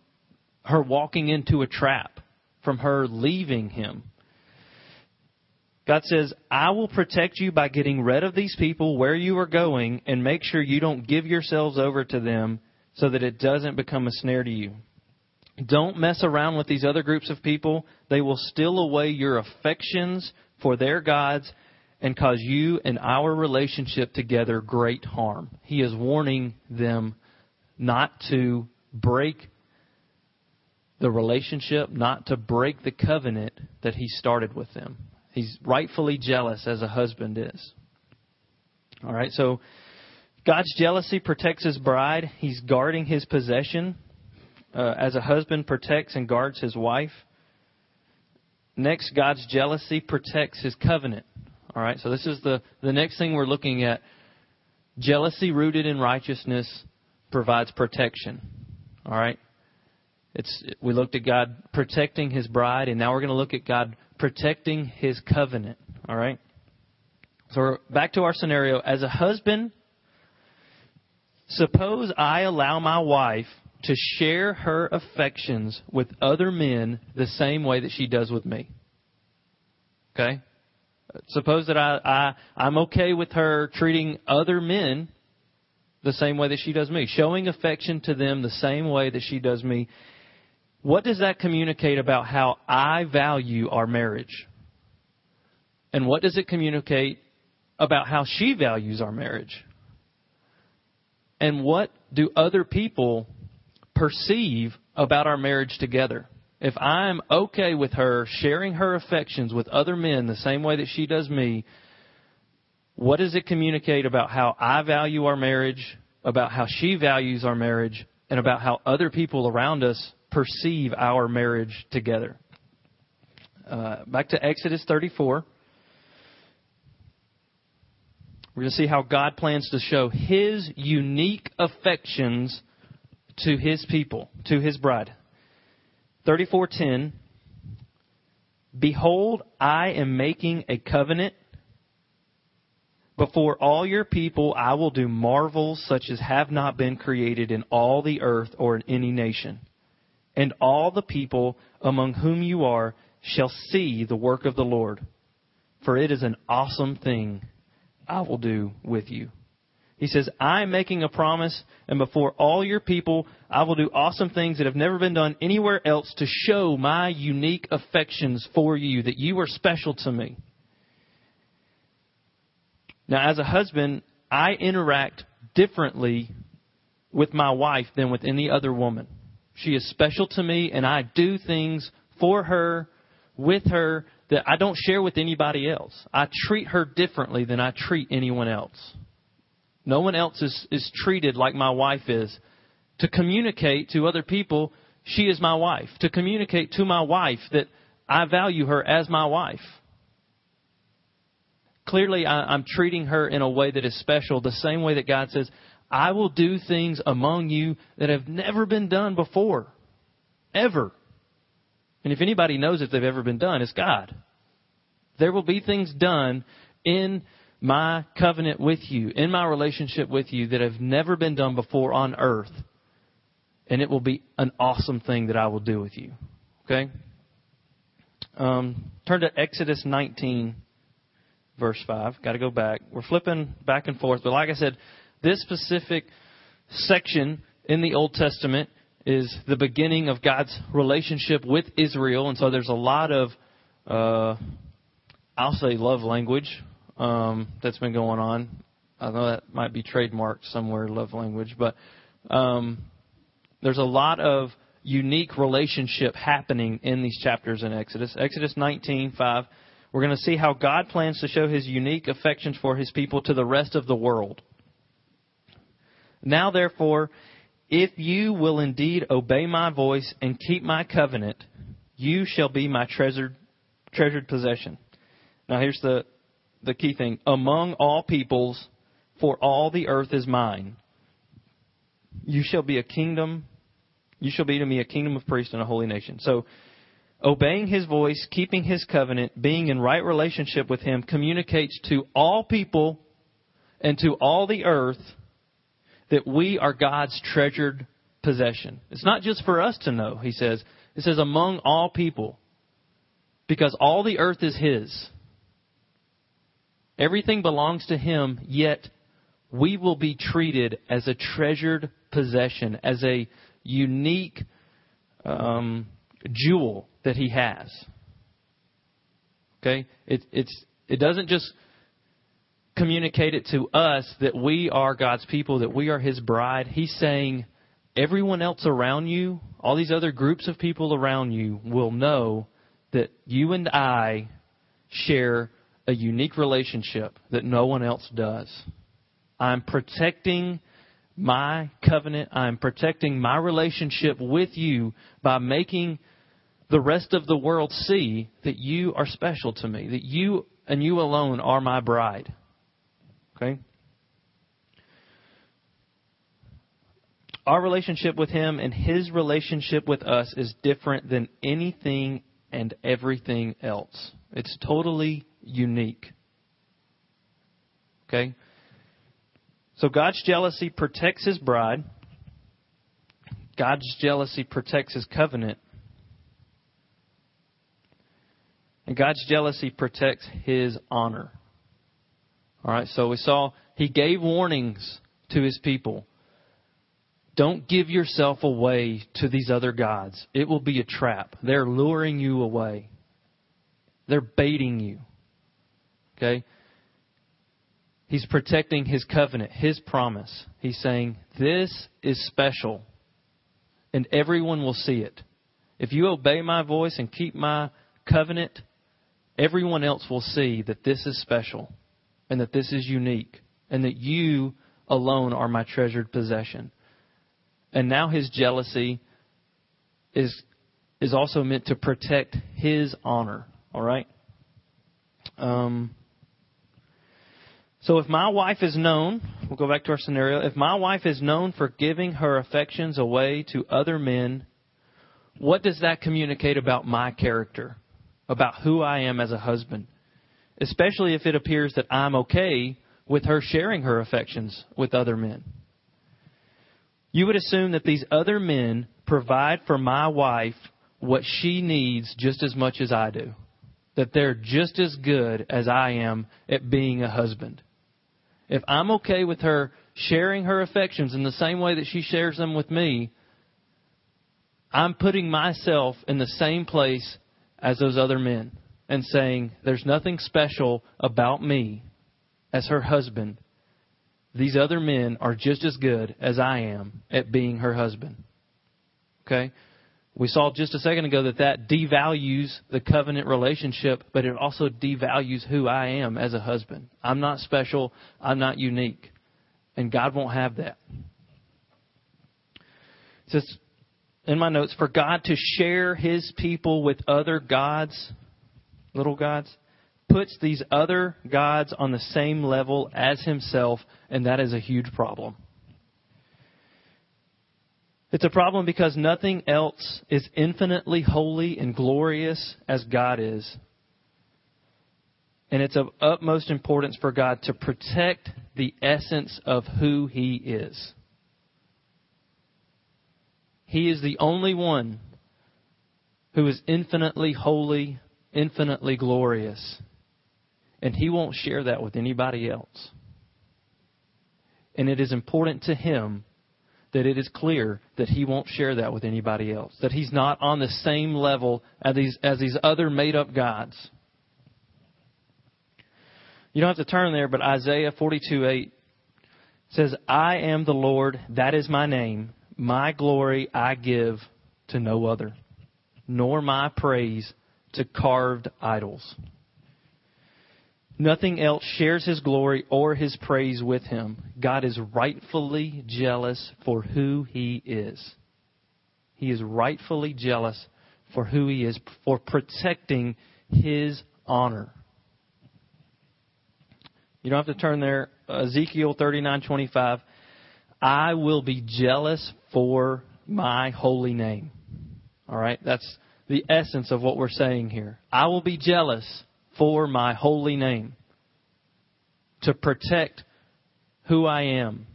her walking into a trap, from her leaving him. God says, I will protect you by getting rid of these people where you are going and make sure you don't give yourselves over to them so that it doesn't become a snare to you. Don't mess around with these other groups of people. They will steal away your affections for their gods and cause you and our relationship together great harm. He is warning them not to break the relationship, not to break the covenant that he started with them. He's rightfully jealous as a husband is. All right, so God's jealousy protects his bride. He's guarding his possession uh, as a husband protects and guards his wife. Next, God's jealousy protects his covenant. All right, so this is the, the next thing we're looking at. Jealousy rooted in righteousness provides protection. All right? It's, we looked at God protecting his bride, and now we're going to look at God protecting his covenant. All right? So back to our scenario. As a husband, suppose I allow my wife to share her affections with other men the same way that she does with me. Okay? Suppose that I, I I'm okay with her treating other men the same way that she does me, showing affection to them the same way that she does me. What does that communicate about how I value our marriage? And what does it communicate about how she values our marriage? And what do other people perceive about our marriage together. If I'm okay with her sharing her affections with other men the same way that she does me, what does it communicate about how I value our marriage, about how she values our marriage, and about how other people around us perceive our marriage together? Uh, back to Exodus 34. We're going to see how God plans to show His unique affections to His people, to His bride. 34:10 Behold, I am making a covenant before all your people. I will do marvels such as have not been created in all the earth or in any nation. And all the people among whom you are shall see the work of the Lord, for it is an awesome thing I will do with you. He says, I am making a promise, and before all your people, I will do awesome things that have never been done anywhere else to show my unique affections for you, that you are special to me. Now, as a husband, I interact differently with my wife than with any other woman. She is special to me, and I do things for her, with her, that I don't share with anybody else. I treat her differently than I treat anyone else. No one else is, is treated like my wife is. To communicate to other people, she is my wife. To communicate to my wife that I value her as my wife. Clearly, I, I'm treating her in a way that is special, the same way that God says, I will do things among you that have never been done before. Ever. And if anybody knows if they've ever been done, it's God. There will be things done in my covenant with you, in my relationship with you, that have never been done before on earth. And it will be an awesome thing that I will do with you. Okay? Um, turn to Exodus 19, verse 5. Got to go back. We're flipping back and forth. But like I said, this specific section in the Old Testament is the beginning of God's relationship with Israel. And so there's a lot of, uh, I'll say love language um, that's been going on. I know that might be trademarked somewhere, love language, but um, there's a lot of unique relationship happening in these chapters in Exodus. Exodus 19:5. We're going to see how God plans to show His unique affections for His people to the rest of the world. Now, therefore, if you will indeed obey my voice and keep my covenant, you shall be my treasured treasured possession. Now, here's the the key thing among all peoples, for all the earth is mine. You shall be a kingdom, you shall be to me a kingdom of priests and a holy nation. So, obeying his voice, keeping his covenant, being in right relationship with him communicates to all people and to all the earth that we are God's treasured possession. It's not just for us to know, he says. It says among all people. Because all the earth is his. Everything belongs to Him, yet we will be treated as a treasured possession, as a unique um, jewel that He has. Okay? It, it's, it doesn't just communicate it to us that we are God's people, that we are His bride. He's saying, everyone else around you, all these other groups of people around you, will know that you and I share a unique relationship that no one else does. I'm protecting my covenant. I'm protecting my relationship with you by making the rest of the world see that you are special to me, that you and you alone are my bride. Okay? Our relationship with Him and His relationship with us is different than anything and everything else. It's totally unique. Okay? So God's jealousy protects his bride. God's jealousy protects his covenant. And God's jealousy protects his honor. All right, so we saw he gave warnings to his people. Don't give yourself away to these other gods. It will be a trap. They're luring you away. They're baiting you. Okay? He's protecting his covenant, his promise. He's saying, This is special, and everyone will see it. If you obey my voice and keep my covenant, everyone else will see that this is special, and that this is unique, and that you alone are my treasured possession. And now his jealousy is, is also meant to protect his honor All right? Um, so if my wife is known, we'll go back to our scenario. If my wife is known for giving her affections away to other men, what does that communicate about my character? About who I am as a husband? Especially if it appears that I'm okay with her sharing her affections with other men. You would assume that these other men provide for my wife what she needs just as much as I do. That they're just as good as I am at being a husband. If I'm okay with her sharing her affections in the same way that she shares them with me, I'm putting myself in the same place as those other men and saying, There's nothing special about me as her husband. These other men are just as good as I am at being her husband. Okay? We saw just a second ago that that devalues the covenant relationship, but it also devalues who I am as a husband. I'm not special. I'm not unique. And God won't have that. It says in my notes, for God to share his people with other gods, little gods, puts these other gods on the same level as himself, and that is a huge problem. It's a problem because nothing else is infinitely holy and glorious as God is. And it's of utmost importance for God to protect the essence of who He is. He is the only one who is infinitely holy, infinitely glorious. And He won't share that with anybody else. And it is important to Him that it is clear that He won't share that with anybody else. That He's not on the same level as these, as these other made up gods. You don't have to turn there, but Isaiah 42 8 says, I am the Lord, that is my name. My glory I give to no other, nor my praise to carved idols. Nothing else shares his glory or his praise with him. God is rightfully jealous for who he is. He is rightfully jealous for who he is, for protecting his honor. You don't have to turn there. Ezekiel 39:25. I will be jealous for my holy name. All right? That's the essence of what we're saying here. I will be jealous for my holy name to protect who I am,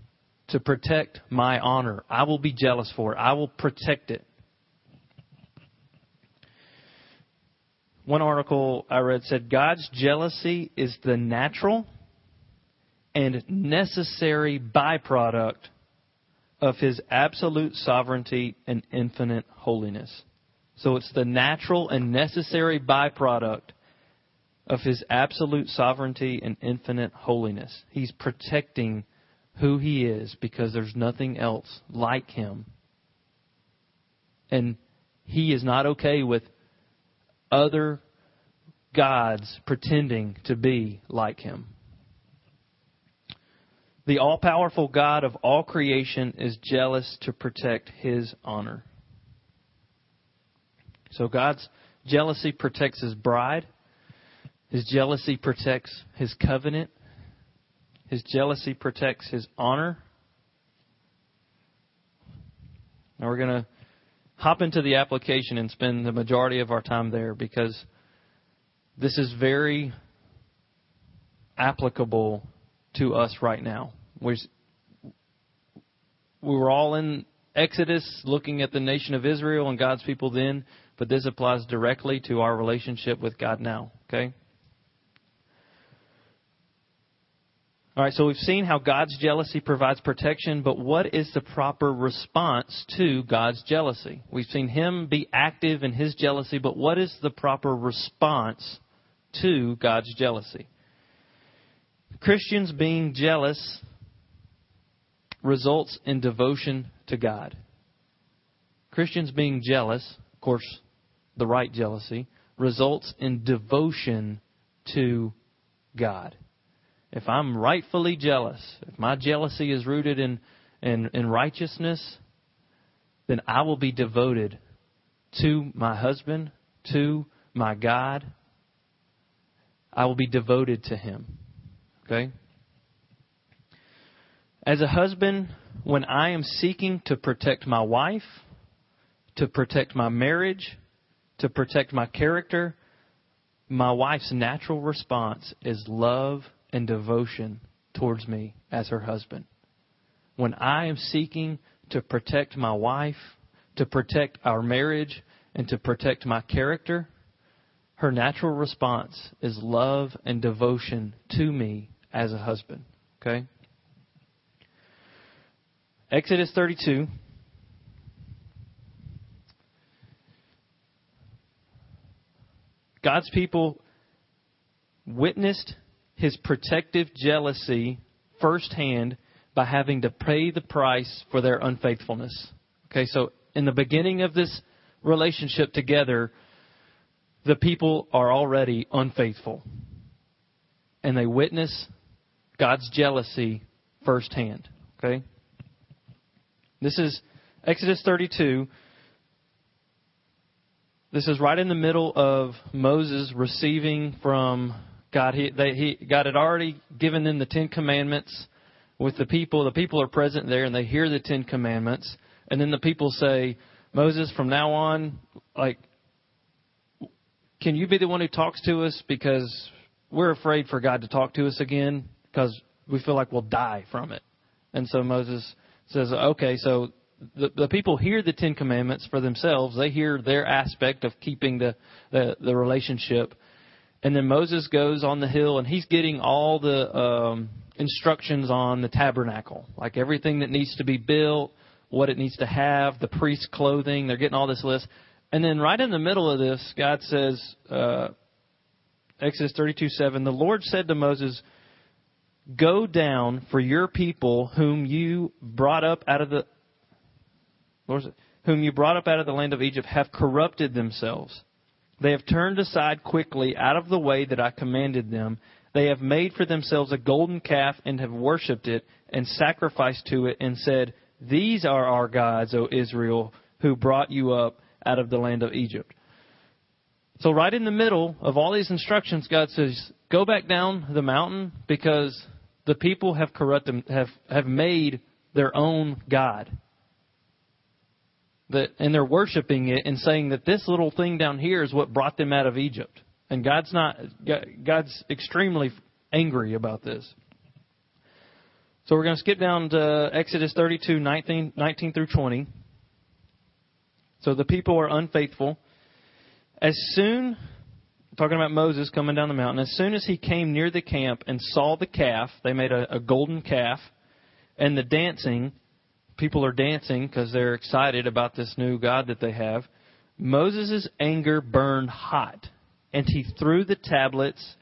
to protect my honor. I will be jealous for it. I will protect it. One article I read said God's jealousy is the natural and necessary byproduct of his absolute sovereignty and infinite holiness. So it's the natural and necessary byproduct of his absolute sovereignty and infinite holiness. He's protecting who he is because there's nothing else like him. And he is not okay with other gods pretending to be like him. The all powerful God of all creation is jealous to protect his honor. So God's jealousy protects his bride. His jealousy protects his covenant. His jealousy protects his honor. Now we're going to hop into the application and spend the majority of our time there because this is very applicable to us right now. We're, we were all in Exodus looking at the nation of Israel and God's people then, but this applies directly to our relationship with God now, okay? All right, so we've seen how God's jealousy provides protection, but what is the proper response to God's jealousy? We've seen Him be active in His jealousy, but what is the proper response to God's jealousy? Christians being jealous results in devotion to God. Christians being jealous, of course, the right jealousy, results in devotion to God. If I'm rightfully jealous, if my jealousy is rooted in, in, in righteousness, then I will be devoted to my husband, to my God, I will be devoted to him. Okay? As a husband, when I am seeking to protect my wife, to protect my marriage, to protect my character, my wife's natural response is love and devotion towards me as her husband. When I am seeking to protect my wife, to protect our marriage, and to protect my character, her natural response is love and devotion to me as a husband. Okay? Exodus 32. God's people witnessed his protective jealousy firsthand by having to pay the price for their unfaithfulness. Okay, so in the beginning of this relationship together, the people are already unfaithful. And they witness God's jealousy firsthand. Okay? This is Exodus 32. This is right in the middle of Moses receiving from God. He, they, he, God had already given them the Ten Commandments with the people. The people are present there and they hear the Ten Commandments. And then the people say, Moses, from now on, like, can you be the one who talks to us? Because we're afraid for God to talk to us again because we feel like we'll die from it. And so Moses says, okay, so the, the people hear the Ten Commandments for themselves. They hear their aspect of keeping the, the, the relationship. And then Moses goes on the hill and he's getting all the um, instructions on the tabernacle, like everything that needs to be built, what it needs to have, the priest's clothing. They're getting all this list. And then right in the middle of this, God says, uh, Exodus 32 7, the Lord said to Moses, Go down for your people whom you brought up out of the whom you brought up out of the land of Egypt have corrupted themselves. They have turned aside quickly out of the way that I commanded them. They have made for themselves a golden calf and have worshipped it and sacrificed to it and said, These are our gods, O Israel, who brought you up out of the land of Egypt. So right in the middle of all these instructions, God says, Go back down the mountain because the people have corrupted have, have made their own God that and they're worshiping it and saying that this little thing down here is what brought them out of Egypt. And God's not God's extremely angry about this. So we're going to skip down to Exodus 32, 19, 19 through 20. So the people are unfaithful. As soon, talking about Moses coming down the mountain, as soon as he came near the camp and saw the calf, they made a, a golden calf, and the dancing, people are dancing because they're excited about this new God that they have. Moses' anger burned hot, and he threw the tablets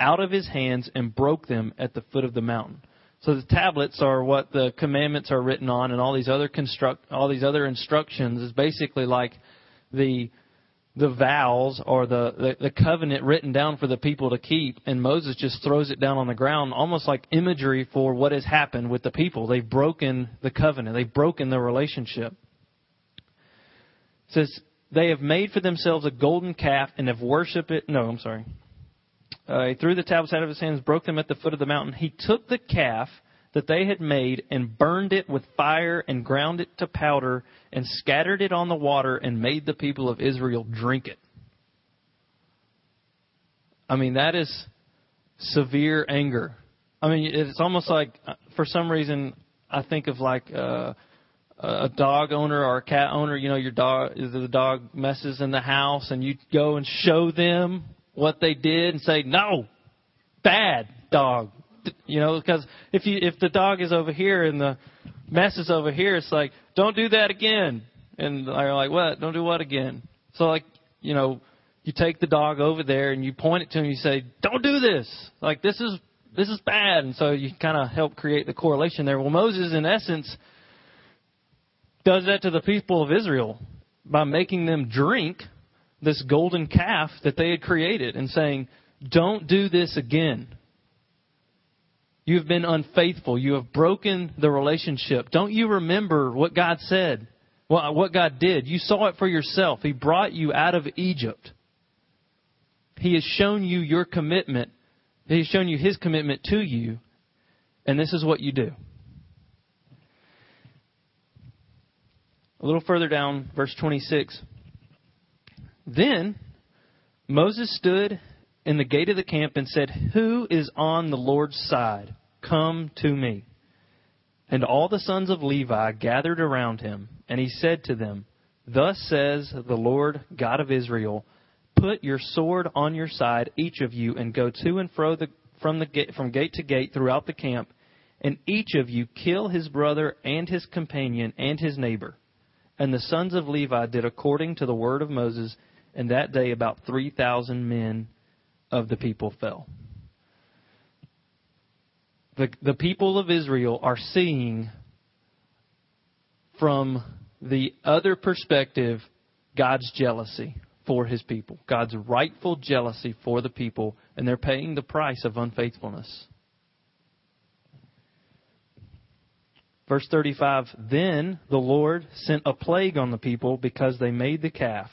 out of his hands and broke them at the foot of the mountain. So the tablets are what the commandments are written on, and all these other construct, all these other instructions is basically like the the vows or the, the, the covenant written down for the people to keep, and Moses just throws it down on the ground, almost like imagery for what has happened with the people. They've broken the covenant, they've broken the relationship. It says, They have made for themselves a golden calf and have worshipped it. No, I'm sorry. Uh, he threw the tablets out of his hands, broke them at the foot of the mountain. He took the calf that they had made and burned it with fire and ground it to powder and scattered it on the water and made the people of Israel drink it. I mean, that is severe anger. I mean, it's almost like, uh, for some reason, I think of like uh, a dog owner or a cat owner. You know, your dog, the dog messes in the house, and you go and show them what they did and say, "No, bad dog, you know, because if you if the dog is over here and the mess is over here, it's like, don't do that again. And they're like, what? Don't do what again? So like, you know, you take the dog over there and you point it to him. And you say, don't do this. Like this is this is bad. And so you kind of help create the correlation there. Well, Moses, in essence, does that to the people of Israel by making them drink this golden calf that they had created and saying, don't do this again. You have been unfaithful. You have broken the relationship. Don't you remember what God said? What God did? You saw it for yourself. He brought you out of Egypt. He has shown you your commitment. He has shown you His commitment to you, and this is what you do. A little further down, verse 26. Then Moses stood in the gate of the camp and said, Who is on the Lord's side? Come to me. And all the sons of Levi gathered around him, and he said to them, Thus says the Lord God of Israel, Put your sword on your side, each of you, and go to and fro the, from, the gate, from gate to gate throughout the camp, and each of you kill his brother and his companion and his neighbor. And the sons of Levi did according to the word of Moses, and that day about 3,000 men of the people fell. The, the people of Israel are seeing from the other perspective God's jealousy for his people, God's rightful jealousy for the people, and they're paying the price of unfaithfulness. Verse 35 Then the Lord sent a plague on the people because they made the calf,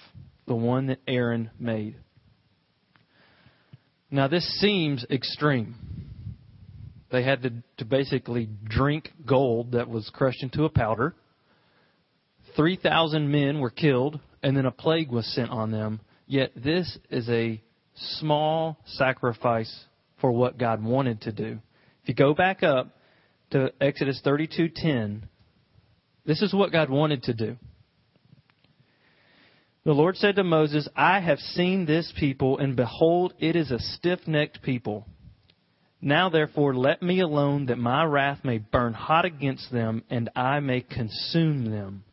the one that Aaron made. Now, this seems extreme. They had to, to basically drink gold that was crushed into a powder. 3,000 men were killed, and then a plague was sent on them. Yet, this is a small sacrifice for what God wanted to do. If you go back up to Exodus 32:10, this is what God wanted to do. The Lord said to Moses, I have seen this people, and behold, it is a stiff necked people. Now therefore let me alone, that my wrath may burn hot against them, and I may consume them,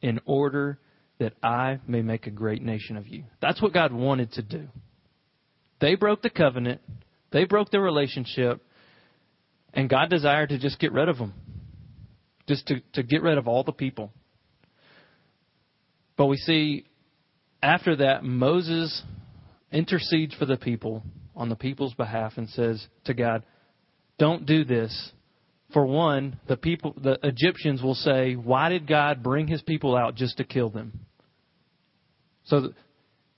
in order that I may make a great nation of you. That's what God wanted to do. They broke the covenant, they broke the relationship, and God desired to just get rid of them. Just to, to get rid of all the people. But we see after that, Moses intercedes for the people on the people's behalf and says to God, Don't do this. For one, the people the Egyptians will say, Why did God bring his people out just to kill them? So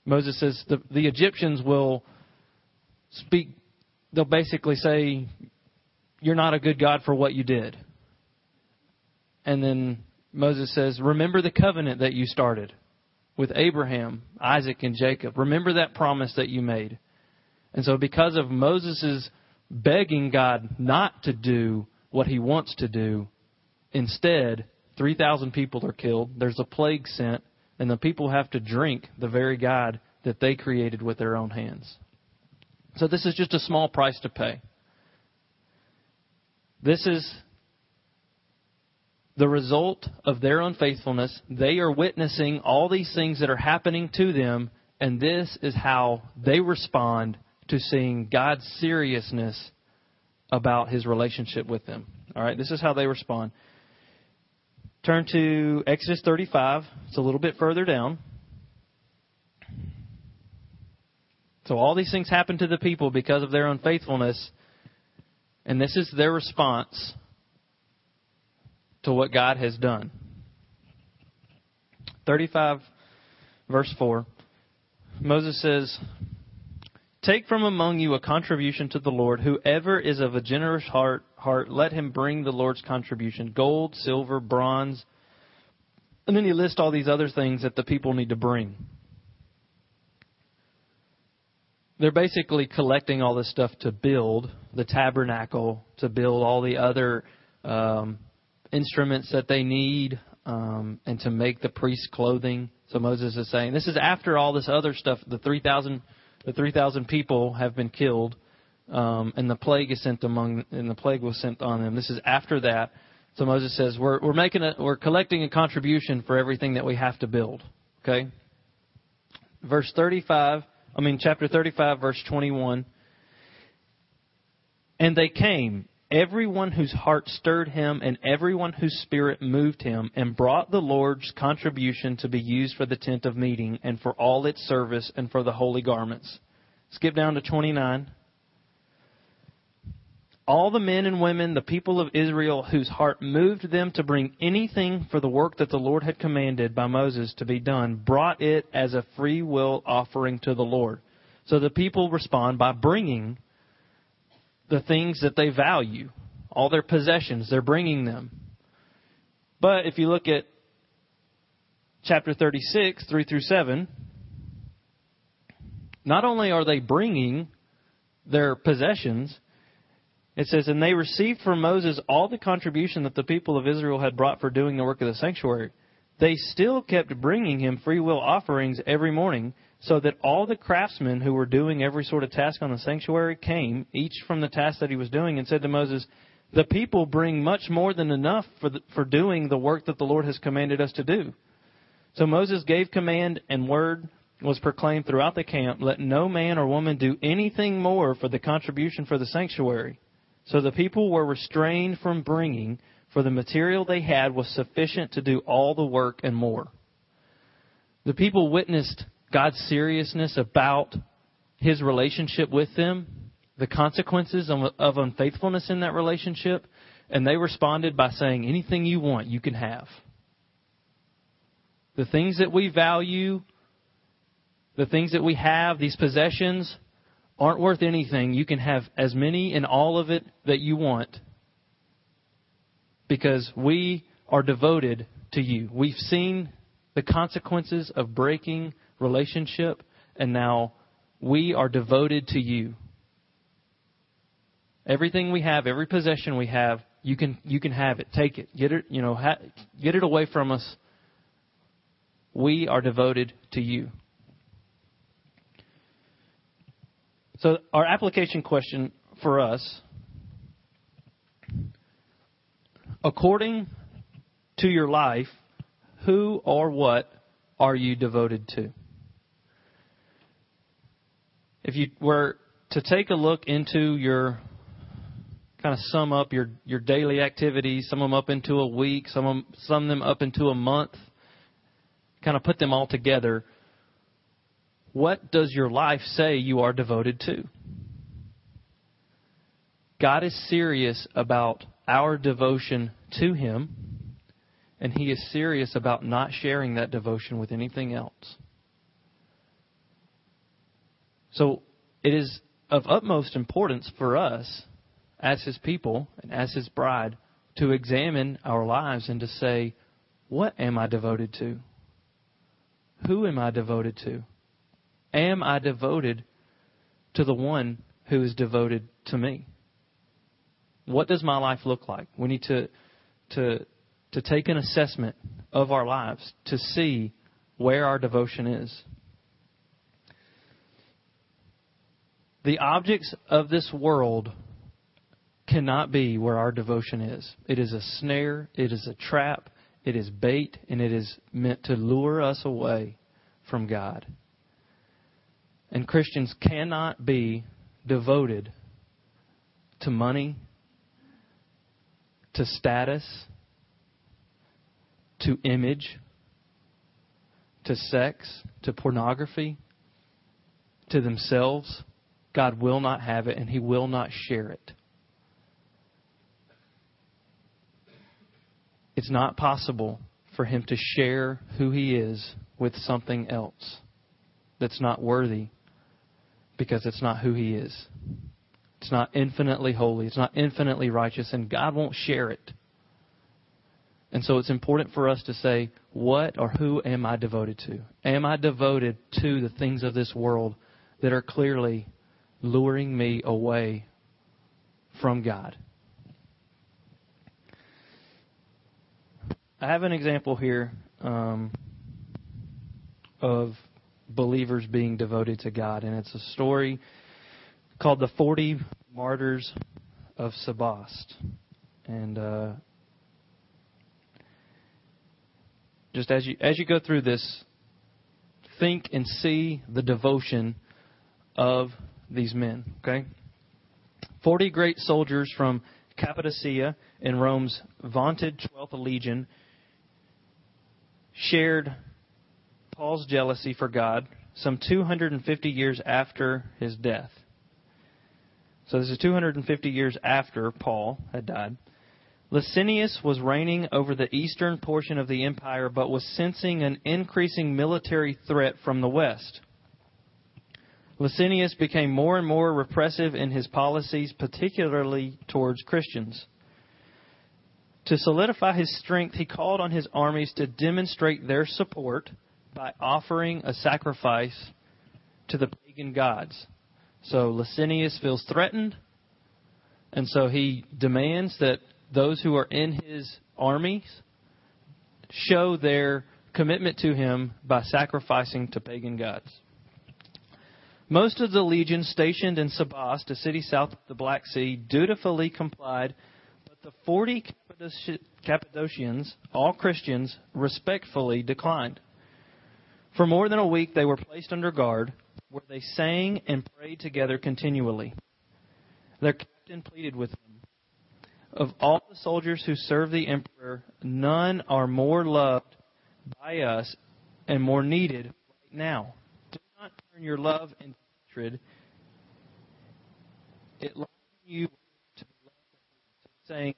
Moses says the, the Egyptians will speak they'll basically say, You're not a good God for what you did. And then Moses says, Remember the covenant that you started with Abraham, Isaac, and Jacob. Remember that promise that you made. And so, because of Moses' begging God not to do what he wants to do, instead, 3,000 people are killed. There's a plague sent, and the people have to drink the very God that they created with their own hands. So, this is just a small price to pay. This is the result of their unfaithfulness. They are witnessing all these things that are happening to them, and this is how they respond to seeing God's seriousness about his relationship with them. All right, this is how they respond. Turn to Exodus 35. It's a little bit further down. So all these things happen to the people because of their unfaithfulness, and this is their response to what God has done. 35, verse 4. Moses says, Take from among you a contribution to the Lord. Whoever is of a generous heart, heart, let him bring the Lord's contribution gold, silver, bronze. And then he lists all these other things that the people need to bring. They're basically collecting all this stuff to build the tabernacle, to build all the other um, instruments that they need um, and to make the priest's clothing. So Moses is saying this is after all this other stuff. The three thousand the three thousand people have been killed, um, and the plague is sent among and the plague was sent on them. This is after that. So Moses says we're we're making a we're collecting a contribution for everything that we have to build. Okay. Verse thirty five. I mean chapter thirty five, verse twenty one. And they came everyone whose heart stirred him and everyone whose spirit moved him, and brought the Lord's contribution to be used for the tent of meeting and for all its service and for the holy garments. Skip down to 29. All the men and women, the people of Israel, whose heart moved them to bring anything for the work that the Lord had commanded by Moses to be done, brought it as a free will offering to the Lord. So the people respond by bringing the things that they value, all their possessions, they're bringing them. But if you look at chapter 36, 3 through 7, not only are they bringing their possessions, it says, And they received from Moses all the contribution that the people of Israel had brought for doing the work of the sanctuary. They still kept bringing him free will offerings every morning, so that all the craftsmen who were doing every sort of task on the sanctuary came, each from the task that he was doing, and said to Moses, The people bring much more than enough for, the, for doing the work that the Lord has commanded us to do. So Moses gave command, and word was proclaimed throughout the camp let no man or woman do anything more for the contribution for the sanctuary. So the people were restrained from bringing, for the material they had was sufficient to do all the work and more. The people witnessed God's seriousness about his relationship with them, the consequences of, unfaithfulness in that relationship, and they responded by saying, Anything you want, you can have. The things that we value, the things that we have, these possessions, aren't worth anything. You can have as many and all of it that you want because we are devoted to you. We've seen the consequences of breaking relationship, and now we are devoted to you. Everything we have, every possession we have, you can you can have it. Take it. Get it. You know, ha- get it away from us. We are devoted to you. So, our application question for us according to your life, who or what are you devoted to? If you were to take a look into your kind of sum up your your daily activities, sum them up into a week, sum them, sum them up into a month, kind of put them all together, what does your life say you are devoted to? God is serious about our devotion to Him, and He is serious about not sharing that devotion with anything else. So it is of utmost importance for us as His people and as His bride to examine our lives and to say, what am I devoted to? Who am I devoted to? Am I devoted to the one who is devoted to me? What does my life look like? We need to, to, to take an assessment of our lives to see where our devotion is. The objects of this world cannot be where our devotion is. It is a snare, it is a trap, it is bait, and it is meant to lure us away from God. And Christians cannot be devoted to money, to status, to image, to sex, to pornography, to themselves. God will not have it and He will not share it. It's not possible for Him to share who He is with something else that's not worthy because it's not who He is. It's not infinitely holy. It's not infinitely righteous, and God won't share it. And so it's important for us to say, what or who am I devoted to? Am I devoted to the things of this world that are clearly luring me away from God? I have an example here um, of believers being devoted to God. And it's a story called The 40 Martyrs of Sebaste. And uh, just as you, as you go through this, think and see the devotion of these men, okay? 40 great soldiers from Cappadocia in Rome's vaunted 12th Legion shared Paul's jealousy for God some 250 years after his death. So this is 250 years after Paul had died. Licinius was reigning over the eastern portion of the empire, but was sensing an increasing military threat from the west. Licinius became more and more repressive in his policies, particularly towards Christians. To solidify his strength, he called on his armies to demonstrate their support by offering a sacrifice to the pagan gods. So Licinius feels threatened, and so he demands that those who are in his armies show their commitment to him by sacrificing to pagan gods. Most of the legions stationed in Sebaste, a city south of the Black Sea, dutifully complied, but the 40 Cappadocians, all Christians, respectfully declined. For more than a week they were placed under guard, where they sang and prayed together continually. Their captain pleaded with them. Of all the soldiers who serve the emperor, none are more loved by us and more needed right now. Your love into hatred. It lies in you to saying,